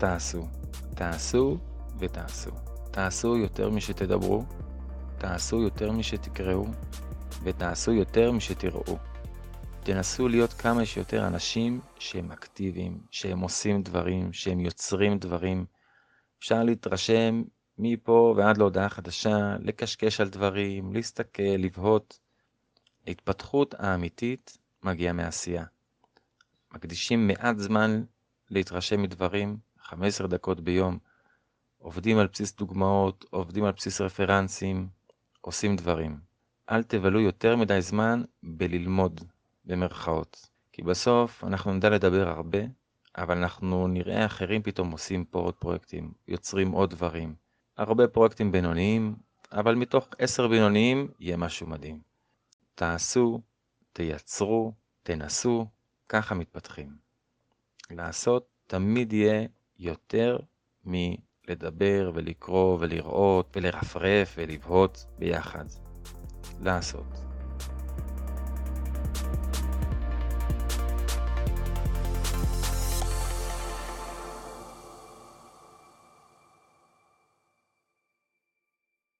תעשו. תעשו ותעשו. תעשו יותר משתדברו, תעשו יותר משתקראו, ותעשו יותר משתראו. תנסו להיות כמה שיותר אנשים שהם אקטיביים, שהם עושים דברים, שהם יוצרים דברים. אפשר להתרשם מפה ועד להודעה חדשה, לקשקש על דברים, להסתכל, לבהות. ההתפתחות האמיתית מגיעה מעשייה. מקדישים מעט זמן להתרשם מדברים, 15 דקות ביום, עובדים על בסיס דוגמאות, עובדים על בסיס רפרנסים, עושים דברים. אל תבלו יותר מדי זמן בללמוד, במרכאות. כי בסוף אנחנו נדע לדבר הרבה, אבל אנחנו נראה אחרים פתאום עושים פה עוד פרויקטים, יוצרים עוד דברים. הרבה פרויקטים בינוניים, אבל מתוך עשר בינוניים יהיה משהו מדהים. תעשו, תייצרו, תנסו, ככה מתפתחים. לעשות תמיד יהיה יותר מלדבר ולקרוא ולראות ולרפרף ולבהות ביחד. לעשות.